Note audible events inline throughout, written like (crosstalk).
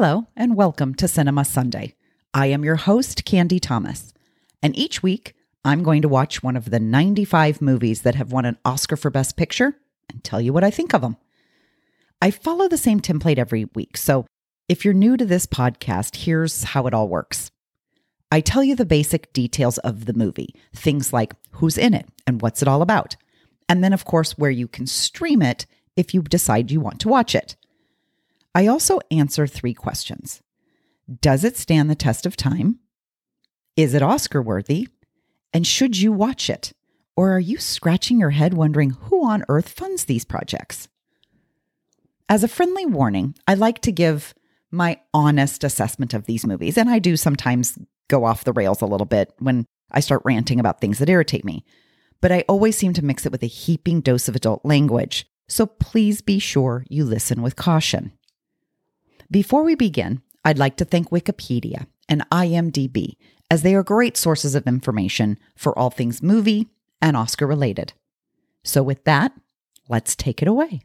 Hello, and welcome to Cinema Sunday. I am your host, Candy Thomas. And each week, I'm going to watch one of the 95 movies that have won an Oscar for Best Picture and tell you what I think of them. I follow the same template every week, so if you're new to this podcast, here's how it all works. I tell you the basic details of the movie, things like who's in it and what's it all about. And then, of course, where you can stream it if you decide you want to watch it. I also answer three questions Does it stand the test of time? Is it Oscar worthy? And should you watch it? Or are you scratching your head wondering who on earth funds these projects? As a friendly warning, I like to give my honest assessment of these movies, and I do sometimes go off the rails a little bit when I start ranting about things that irritate me. But I always seem to mix it with a heaping dose of adult language, so please be sure you listen with caution. Before we begin, I'd like to thank Wikipedia and IMDb, as they are great sources of information for all things movie and Oscar related. So, with that, let's take it away.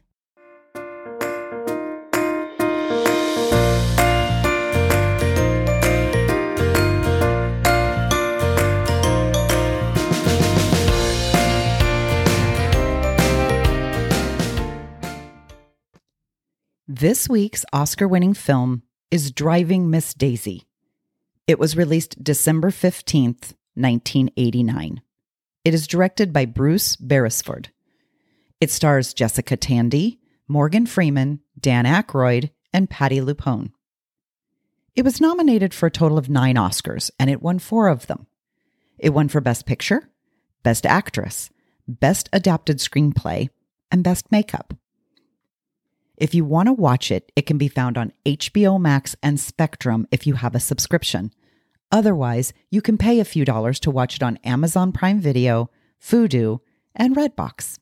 This week's Oscar winning film is Driving Miss Daisy. It was released December 15th, 1989. It is directed by Bruce Beresford. It stars Jessica Tandy, Morgan Freeman, Dan Aykroyd, and Patti LuPone. It was nominated for a total of nine Oscars, and it won four of them. It won for Best Picture, Best Actress, Best Adapted Screenplay, and Best Makeup. If you want to watch it, it can be found on HBO Max and Spectrum if you have a subscription. Otherwise, you can pay a few dollars to watch it on Amazon Prime Video, Vudu, and Redbox.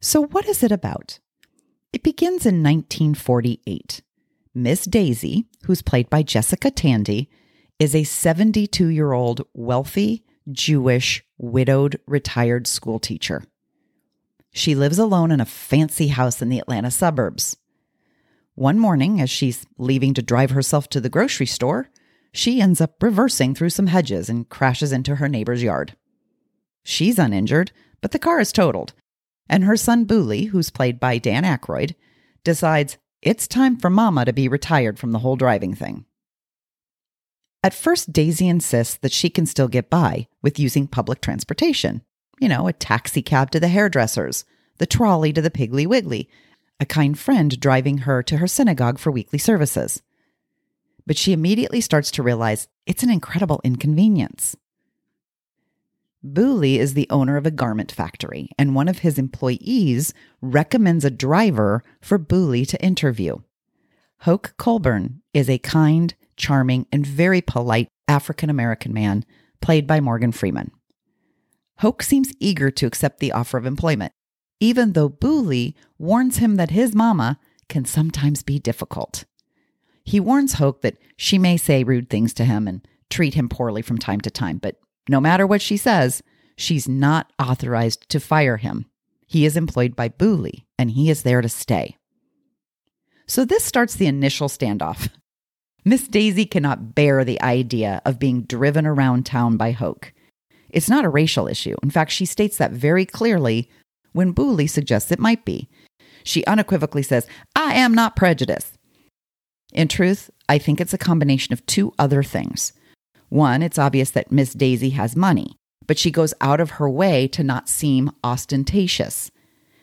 So, what is it about? It begins in 1948. Miss Daisy, who's played by Jessica Tandy, is a 72 year old wealthy, Jewish, widowed, retired schoolteacher. She lives alone in a fancy house in the Atlanta suburbs. One morning, as she's leaving to drive herself to the grocery store, she ends up reversing through some hedges and crashes into her neighbor's yard. She's uninjured, but the car is totaled, and her son Boolie, who's played by Dan Aykroyd, decides it's time for Mama to be retired from the whole driving thing. At first, Daisy insists that she can still get by with using public transportation you know, a taxi cab to the hairdresser's, the trolley to the Piggly Wiggly, a kind friend driving her to her synagogue for weekly services. But she immediately starts to realize it's an incredible inconvenience. Boolie is the owner of a garment factory, and one of his employees recommends a driver for Boolie to interview. Hoke Colburn is a kind, charming, and very polite African American man played by Morgan Freeman. Hoke seems eager to accept the offer of employment, even though Boolie warns him that his mama can sometimes be difficult. He warns Hoke that she may say rude things to him and treat him poorly from time to time, but no matter what she says, she's not authorized to fire him. He is employed by Boolie, and he is there to stay. So this starts the initial standoff. (laughs) Miss Daisy cannot bear the idea of being driven around town by Hoke. It's not a racial issue. In fact, she states that very clearly when Boolie suggests it might be. She unequivocally says, I am not prejudiced. In truth, I think it's a combination of two other things. One, it's obvious that Miss Daisy has money, but she goes out of her way to not seem ostentatious.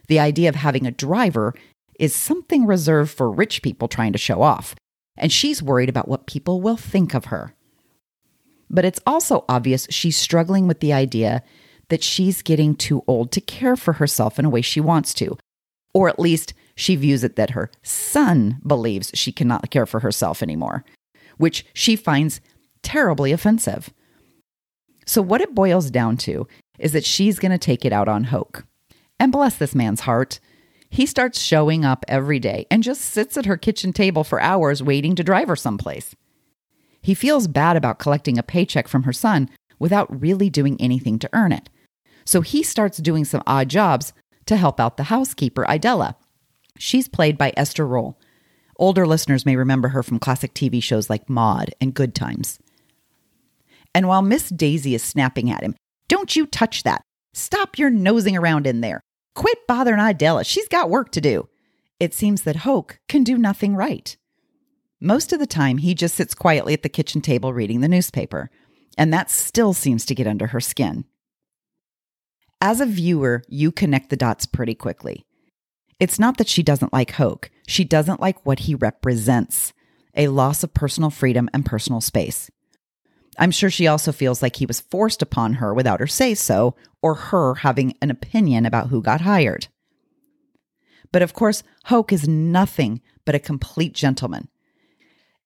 The idea of having a driver is something reserved for rich people trying to show off, and she's worried about what people will think of her. But it's also obvious she's struggling with the idea that she's getting too old to care for herself in a way she wants to. Or at least she views it that her son believes she cannot care for herself anymore, which she finds terribly offensive. So, what it boils down to is that she's going to take it out on Hoke. And bless this man's heart, he starts showing up every day and just sits at her kitchen table for hours waiting to drive her someplace. He feels bad about collecting a paycheck from her son without really doing anything to earn it. So he starts doing some odd jobs to help out the housekeeper, Idella. She's played by Esther Rolle. Older listeners may remember her from classic TV shows like Maude and Good Times. And while Miss Daisy is snapping at him, Don't you touch that! Stop your nosing around in there! Quit bothering Idella. She's got work to do. It seems that Hoke can do nothing right. Most of the time, he just sits quietly at the kitchen table reading the newspaper, and that still seems to get under her skin. As a viewer, you connect the dots pretty quickly. It's not that she doesn't like Hoke, she doesn't like what he represents a loss of personal freedom and personal space. I'm sure she also feels like he was forced upon her without her say so, or her having an opinion about who got hired. But of course, Hoke is nothing but a complete gentleman.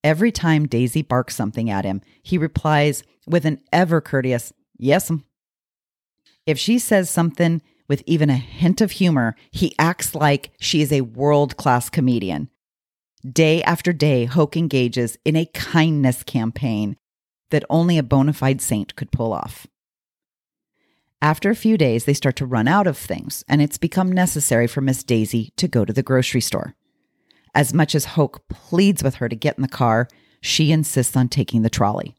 Every time Daisy barks something at him, he replies with an ever courteous, Yes'm. If she says something with even a hint of humor, he acts like she is a world class comedian. Day after day, Hoke engages in a kindness campaign that only a bona fide saint could pull off. After a few days, they start to run out of things, and it's become necessary for Miss Daisy to go to the grocery store. As much as Hoke pleads with her to get in the car, she insists on taking the trolley.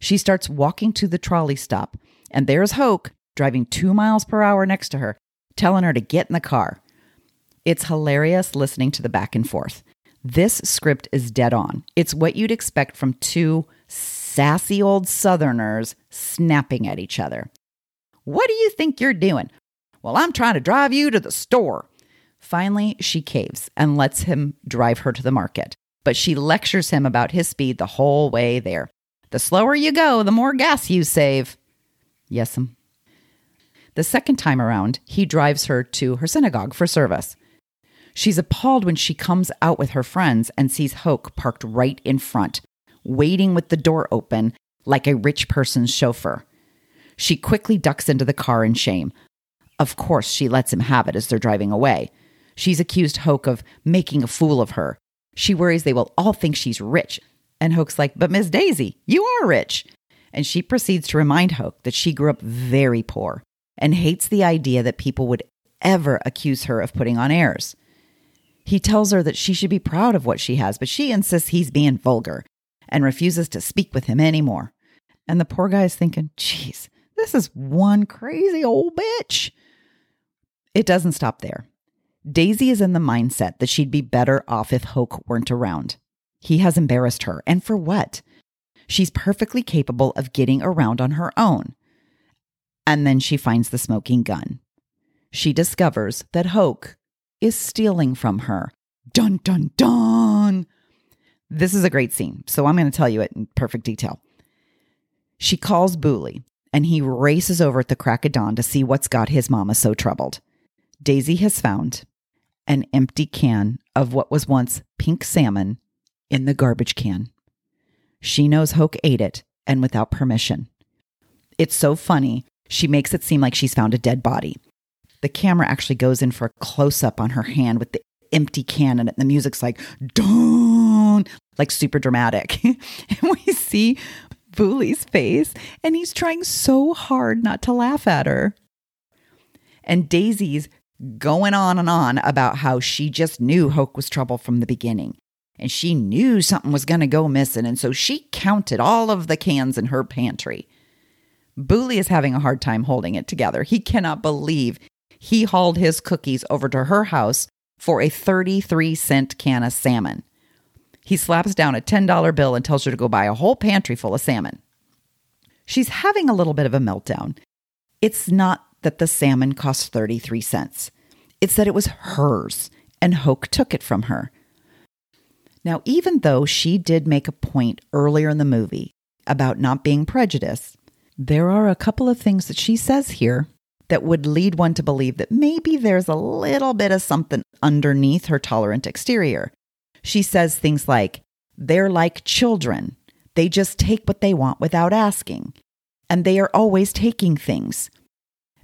She starts walking to the trolley stop, and there's Hoke driving two miles per hour next to her, telling her to get in the car. It's hilarious listening to the back and forth. This script is dead on. It's what you'd expect from two sassy old Southerners snapping at each other. What do you think you're doing? Well, I'm trying to drive you to the store. Finally, she caves and lets him drive her to the market, but she lectures him about his speed the whole way there. The slower you go, the more gas you save. Yes'm. Um. The second time around, he drives her to her synagogue for service. She's appalled when she comes out with her friends and sees Hoke parked right in front, waiting with the door open like a rich person's chauffeur. She quickly ducks into the car in shame. Of course, she lets him have it as they're driving away. She's accused Hoke of making a fool of her. She worries they will all think she's rich. And Hoke's like, But Miss Daisy, you are rich. And she proceeds to remind Hoke that she grew up very poor and hates the idea that people would ever accuse her of putting on airs. He tells her that she should be proud of what she has, but she insists he's being vulgar and refuses to speak with him anymore. And the poor guy is thinking, geez, this is one crazy old bitch. It doesn't stop there. Daisy is in the mindset that she'd be better off if Hoke weren't around. He has embarrassed her, and for what? She's perfectly capable of getting around on her own. And then she finds the smoking gun. She discovers that Hoke is stealing from her. Dun, dun, dun. This is a great scene, so I'm going to tell you it in perfect detail. She calls Boolie, and he races over at the crack of dawn to see what's got his mama so troubled. Daisy has found an empty can of what was once pink salmon in the garbage can. She knows Hoke ate it and without permission. It's so funny, she makes it seem like she's found a dead body. The camera actually goes in for a close up on her hand with the empty can. And the music's like, dun, like super dramatic. (laughs) and we see Boolie's face, and he's trying so hard not to laugh at her. And Daisy's going on and on about how she just knew Hoke was trouble from the beginning. And she knew something was going to go missing. And so she counted all of the cans in her pantry. Boolie is having a hard time holding it together. He cannot believe he hauled his cookies over to her house for a 33 cent can of salmon. He slaps down a $10 bill and tells her to go buy a whole pantry full of salmon. She's having a little bit of a meltdown. It's not that the salmon cost 33 cents, it's that it was hers and Hoke took it from her. Now, even though she did make a point earlier in the movie about not being prejudiced, there are a couple of things that she says here that would lead one to believe that maybe there's a little bit of something underneath her tolerant exterior. She says things like, they're like children. They just take what they want without asking. And they are always taking things.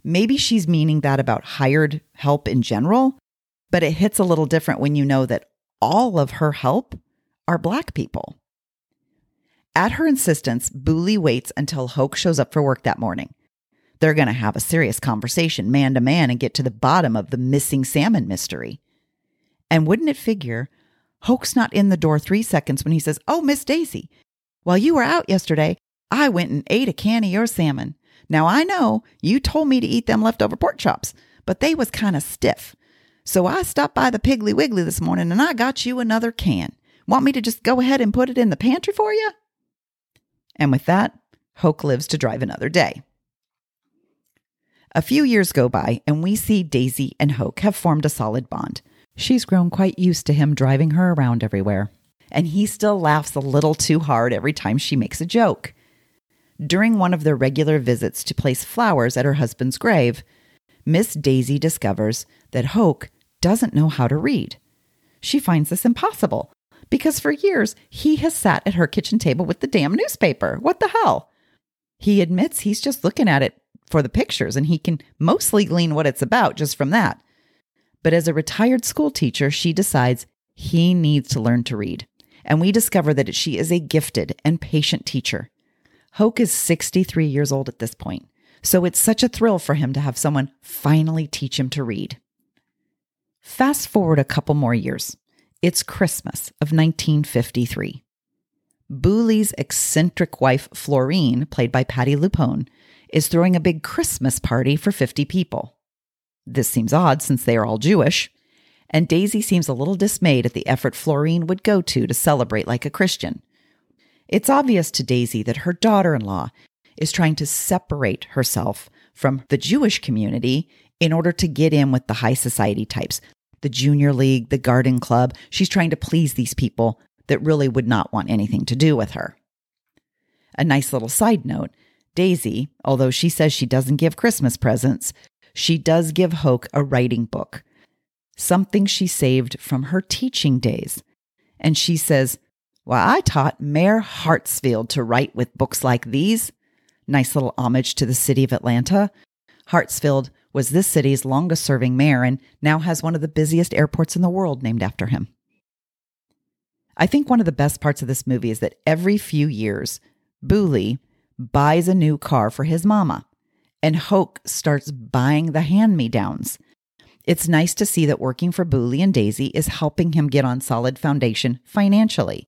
Maybe she's meaning that about hired help in general, but it hits a little different when you know that all of her help are Black people. At her insistence, Boolie waits until Hoke shows up for work that morning. They're going to have a serious conversation, man to man, and get to the bottom of the missing salmon mystery. And wouldn't it figure, Hoke's not in the door three seconds when he says, Oh, Miss Daisy, while you were out yesterday, I went and ate a can of your salmon. Now I know you told me to eat them leftover pork chops, but they was kind of stiff. So I stopped by the Piggly Wiggly this morning and I got you another can. Want me to just go ahead and put it in the pantry for you? And with that, Hoke lives to drive another day. A few years go by, and we see Daisy and Hoke have formed a solid bond. She's grown quite used to him driving her around everywhere, and he still laughs a little too hard every time she makes a joke. During one of their regular visits to place flowers at her husband's grave, Miss Daisy discovers that Hoke doesn't know how to read. She finds this impossible because for years he has sat at her kitchen table with the damn newspaper. What the hell? He admits he's just looking at it for the pictures and he can mostly glean what it's about just from that. But as a retired school teacher, she decides he needs to learn to read. And we discover that she is a gifted and patient teacher. Hoke is 63 years old at this point, so it's such a thrill for him to have someone finally teach him to read. Fast forward a couple more years. It's Christmas of 1953. Boolie's eccentric wife, Florine, played by Patti LuPone, is throwing a big Christmas party for 50 people. This seems odd since they are all Jewish, and Daisy seems a little dismayed at the effort Florine would go to to celebrate like a Christian. It's obvious to Daisy that her daughter in law is trying to separate herself from the Jewish community in order to get in with the high society types, the junior league, the garden club. She's trying to please these people that really would not want anything to do with her. A nice little side note Daisy, although she says she doesn't give Christmas presents, she does give Hoke a writing book, something she saved from her teaching days. And she says, Well, I taught Mayor Hartsfield to write with books like these. Nice little homage to the city of Atlanta. Hartsfield was this city's longest serving mayor and now has one of the busiest airports in the world named after him. I think one of the best parts of this movie is that every few years, Boolie, buys a new car for his mama, and Hoke starts buying the hand me downs. It's nice to see that working for Boolie and Daisy is helping him get on solid foundation financially.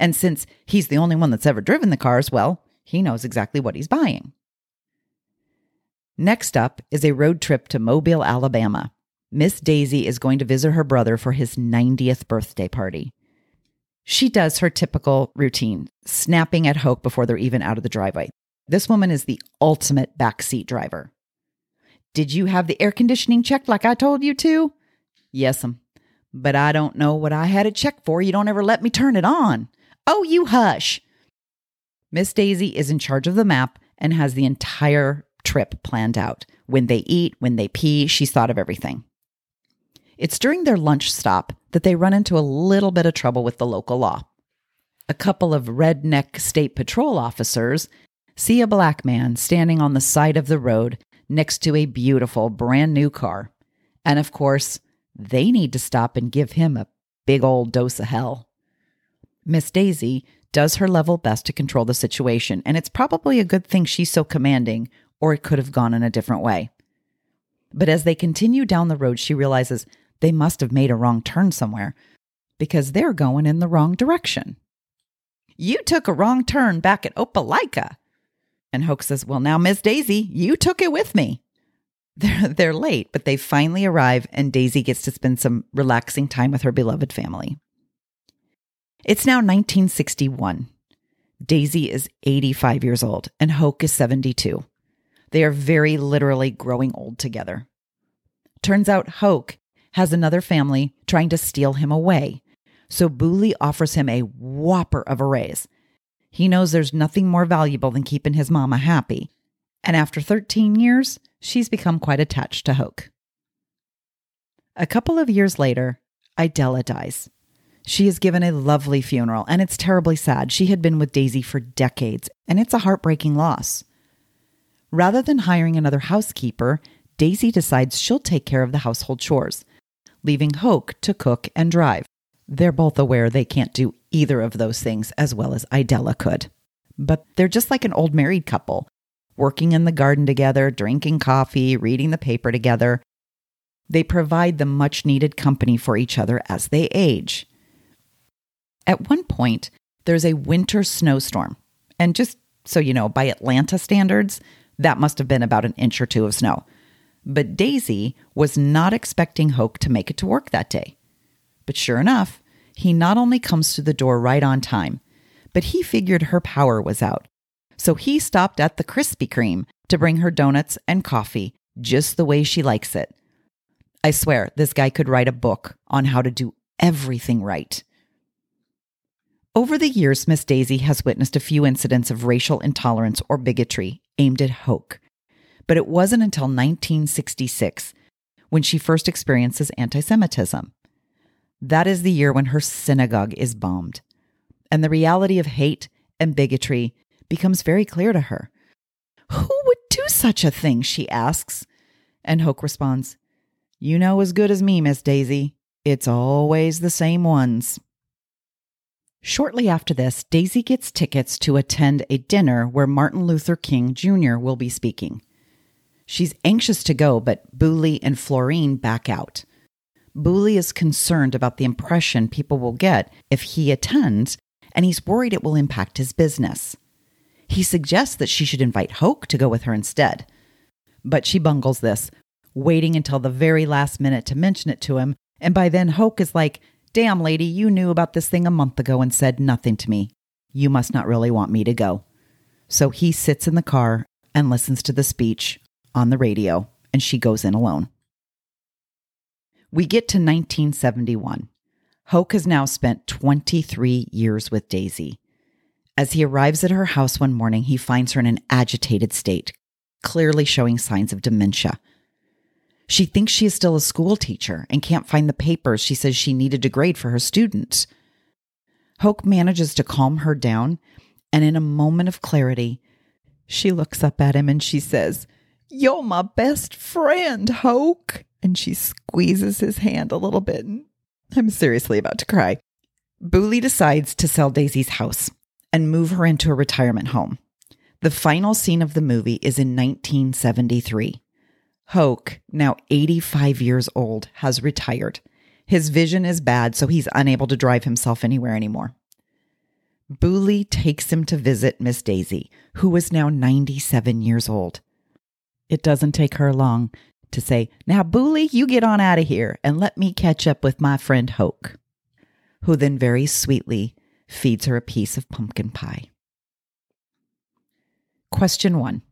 And since he's the only one that's ever driven the cars, well, he knows exactly what he's buying. Next up is a road trip to Mobile, Alabama. Miss Daisy is going to visit her brother for his 90th birthday party. She does her typical routine, snapping at Hoke before they're even out of the driveway. This woman is the ultimate backseat driver. Did you have the air conditioning checked like I told you to? Yes'm. But I don't know what I had it checked for. You don't ever let me turn it on. Oh, you hush. Miss Daisy is in charge of the map and has the entire trip planned out. When they eat, when they pee, she's thought of everything. It's during their lunch stop that they run into a little bit of trouble with the local law. A couple of redneck state patrol officers see a black man standing on the side of the road next to a beautiful brand new car. And of course, they need to stop and give him a big old dose of hell. Miss Daisy does her level best to control the situation, and it's probably a good thing she's so commanding, or it could have gone in a different way. But as they continue down the road, she realizes they must have made a wrong turn somewhere because they're going in the wrong direction. You took a wrong turn back at Opelika. And Hoke says, Well, now, Miss Daisy, you took it with me. (laughs) They're, they're late, but they finally arrive, and Daisy gets to spend some relaxing time with her beloved family. It's now 1961. Daisy is 85 years old, and Hoke is 72. They are very literally growing old together. Turns out Hoke has another family trying to steal him away. So Boolie offers him a whopper of a raise. He knows there's nothing more valuable than keeping his mama happy. And after 13 years, she's become quite attached to Hoke. A couple of years later, Idella dies. She is given a lovely funeral, and it's terribly sad. She had been with Daisy for decades, and it's a heartbreaking loss. Rather than hiring another housekeeper, Daisy decides she'll take care of the household chores leaving Hoke to cook and drive. They're both aware they can't do either of those things as well as Idella could. But they're just like an old married couple, working in the garden together, drinking coffee, reading the paper together. They provide the much needed company for each other as they age. At one point, there's a winter snowstorm. And just so you know, by Atlanta standards, that must have been about an inch or two of snow. But Daisy was not expecting Hoke to make it to work that day. But sure enough, he not only comes to the door right on time, but he figured her power was out. So he stopped at the Krispy Kreme to bring her donuts and coffee just the way she likes it. I swear, this guy could write a book on how to do everything right. Over the years, Miss Daisy has witnessed a few incidents of racial intolerance or bigotry aimed at Hoke. But it wasn't until 1966 when she first experiences anti Semitism. That is the year when her synagogue is bombed. And the reality of hate and bigotry becomes very clear to her. Who would do such a thing? she asks. And Hoke responds, You know as good as me, Miss Daisy. It's always the same ones. Shortly after this, Daisy gets tickets to attend a dinner where Martin Luther King Jr. will be speaking. She's anxious to go, but Boolie and Florine back out. Boolie is concerned about the impression people will get if he attends, and he's worried it will impact his business. He suggests that she should invite Hoke to go with her instead. But she bungles this, waiting until the very last minute to mention it to him, and by then Hoke is like, Damn, lady, you knew about this thing a month ago and said nothing to me. You must not really want me to go. So he sits in the car and listens to the speech on the radio, and she goes in alone. We get to 1971. Hoke has now spent 23 years with Daisy. As he arrives at her house one morning, he finds her in an agitated state, clearly showing signs of dementia. She thinks she is still a school teacher and can't find the papers she says she needed to grade for her students. Hoke manages to calm her down, and in a moment of clarity, she looks up at him and she says, You're my best friend, Hoke. And she squeezes his hand a little bit. I'm seriously about to cry. Boolie decides to sell Daisy's house and move her into a retirement home. The final scene of the movie is in 1973. Hoke, now 85 years old, has retired. His vision is bad, so he's unable to drive himself anywhere anymore. Boolie takes him to visit Miss Daisy, who is now 97 years old. It doesn't take her long to say, Now, Boolie, you get on out of here and let me catch up with my friend Hoke, who then very sweetly feeds her a piece of pumpkin pie. Question one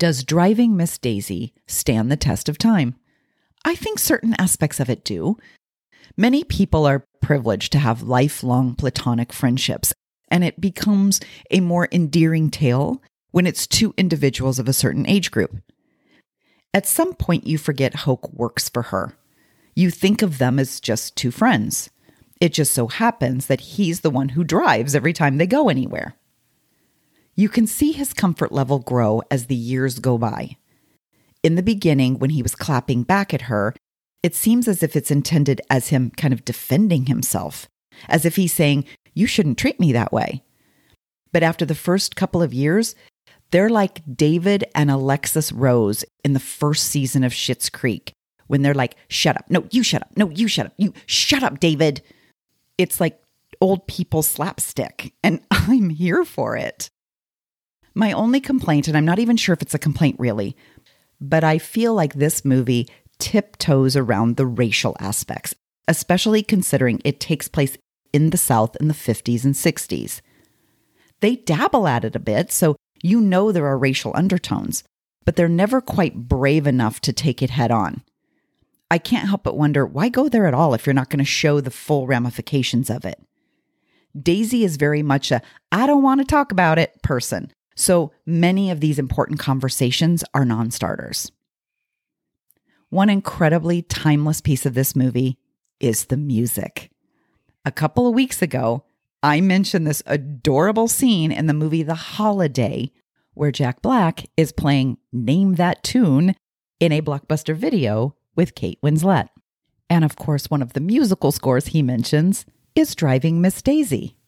does driving Miss Daisy stand the test of time? I think certain aspects of it do. Many people are privileged to have lifelong platonic friendships, and it becomes a more endearing tale when it's two individuals of a certain age group. At some point, you forget Hoke works for her. You think of them as just two friends. It just so happens that he's the one who drives every time they go anywhere. You can see his comfort level grow as the years go by. In the beginning, when he was clapping back at her, it seems as if it's intended as him kind of defending himself, as if he's saying, You shouldn't treat me that way. But after the first couple of years, they're like David and Alexis Rose in the first season of Schitt's Creek, when they're like, Shut up. No, you shut up. No, you shut up. You shut up, David. It's like old people slapstick, and (laughs) I'm here for it. My only complaint, and I'm not even sure if it's a complaint really, but I feel like this movie tiptoes around the racial aspects, especially considering it takes place in the South in the 50s and 60s. They dabble at it a bit, so you know there are racial undertones, but they're never quite brave enough to take it head on. I can't help but wonder why go there at all if you're not going to show the full ramifications of it. Daisy is very much a I don't want to talk about it person. So many of these important conversations are non starters. One incredibly timeless piece of this movie is the music. A couple of weeks ago, I mentioned this adorable scene in the movie The Holiday where Jack Black is playing Name That Tune in a blockbuster video with Kate Winslet. And of course, one of the musical scores he mentions is Driving Miss Daisy.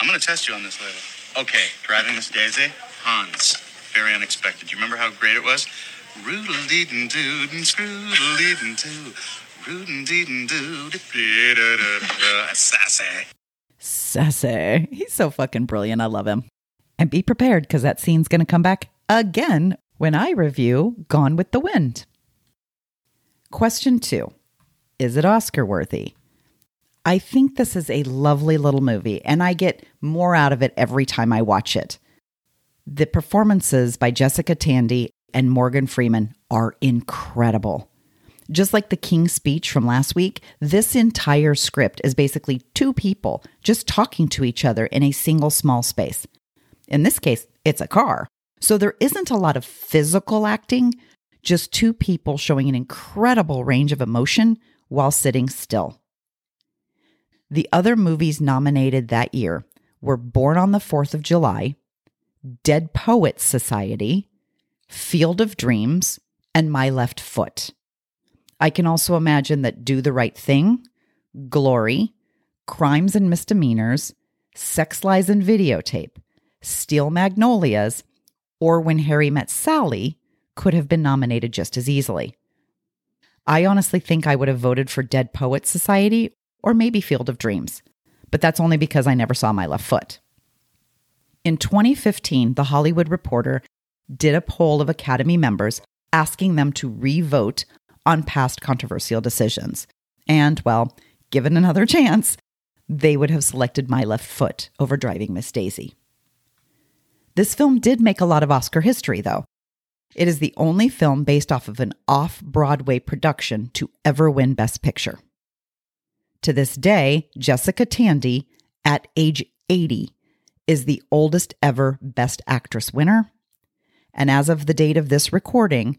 I'm going to test you on this later. Okay, Driving Miss Daisy. Hans. Very unexpected. You remember how great it was? Roodle deedin doo and scroodle deedin doo. Roodin. Sassy. Sassy. He's so fucking brilliant. I love him. And be prepared because that scene's going to come back again when I review Gone with the Wind. Question two Is it Oscar worthy? I think this is a lovely little movie, and I get more out of it every time I watch it. The performances by Jessica Tandy and Morgan Freeman are incredible. Just like the King's speech from last week, this entire script is basically two people just talking to each other in a single small space. In this case, it's a car. So there isn't a lot of physical acting, just two people showing an incredible range of emotion while sitting still. The other movies nominated that year were Born on the 4th of July, Dead Poets Society, Field of Dreams, and My Left Foot. I can also imagine that Do the Right Thing, Glory, Crimes and Misdemeanors, Sex Lies and Videotape, Steel Magnolias, or When Harry Met Sally could have been nominated just as easily. I honestly think I would have voted for Dead Poets Society or maybe Field of Dreams, but that's only because I never saw My Left Foot. In 2015, The Hollywood Reporter did a poll of Academy members asking them to re vote on past controversial decisions. And, well, given another (laughs) chance, they would have selected My Left Foot over Driving Miss Daisy. This film did make a lot of Oscar history, though. It is the only film based off of an off Broadway production to ever win Best Picture. To this day, Jessica Tandy, at age 80, is the oldest ever Best Actress winner. And as of the date of this recording,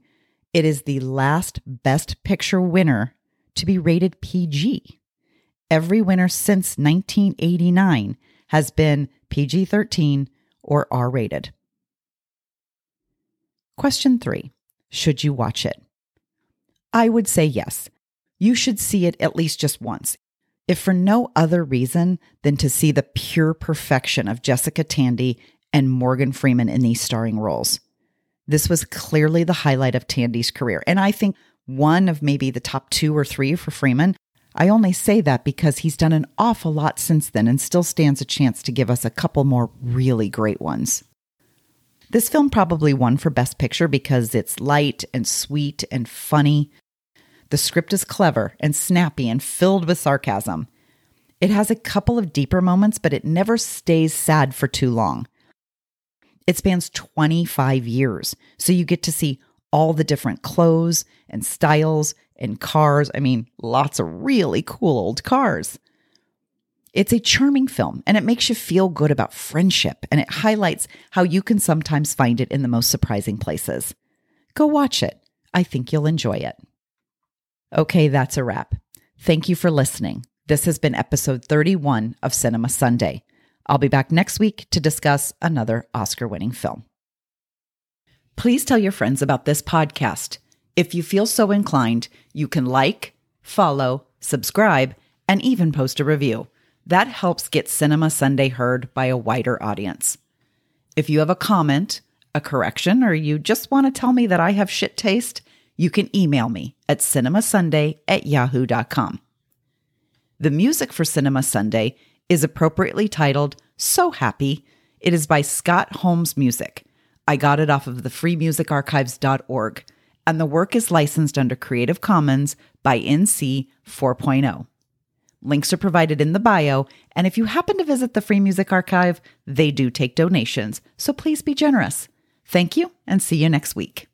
it is the last Best Picture winner to be rated PG. Every winner since 1989 has been PG 13 or R rated. Question three Should you watch it? I would say yes. You should see it at least just once, if for no other reason than to see the pure perfection of Jessica Tandy and Morgan Freeman in these starring roles. This was clearly the highlight of Tandy's career. And I think one of maybe the top two or three for Freeman. I only say that because he's done an awful lot since then and still stands a chance to give us a couple more really great ones. This film probably won for Best Picture because it's light and sweet and funny. The script is clever and snappy and filled with sarcasm. It has a couple of deeper moments, but it never stays sad for too long. It spans 25 years. So you get to see all the different clothes and styles and cars. I mean, lots of really cool old cars. It's a charming film and it makes you feel good about friendship and it highlights how you can sometimes find it in the most surprising places. Go watch it. I think you'll enjoy it. Okay, that's a wrap. Thank you for listening. This has been episode 31 of Cinema Sunday. I'll be back next week to discuss another Oscar winning film. Please tell your friends about this podcast. If you feel so inclined, you can like, follow, subscribe, and even post a review. That helps get Cinema Sunday heard by a wider audience. If you have a comment, a correction, or you just want to tell me that I have shit taste, you can email me at cinemasunday at yahoo.com. The music for Cinema Sunday is appropriately titled So Happy. It is by Scott Holmes Music. I got it off of the freemusicarchives.org, and the work is licensed under Creative Commons by NC 4.0. Links are provided in the bio, and if you happen to visit the Free Music Archive, they do take donations, so please be generous. Thank you, and see you next week.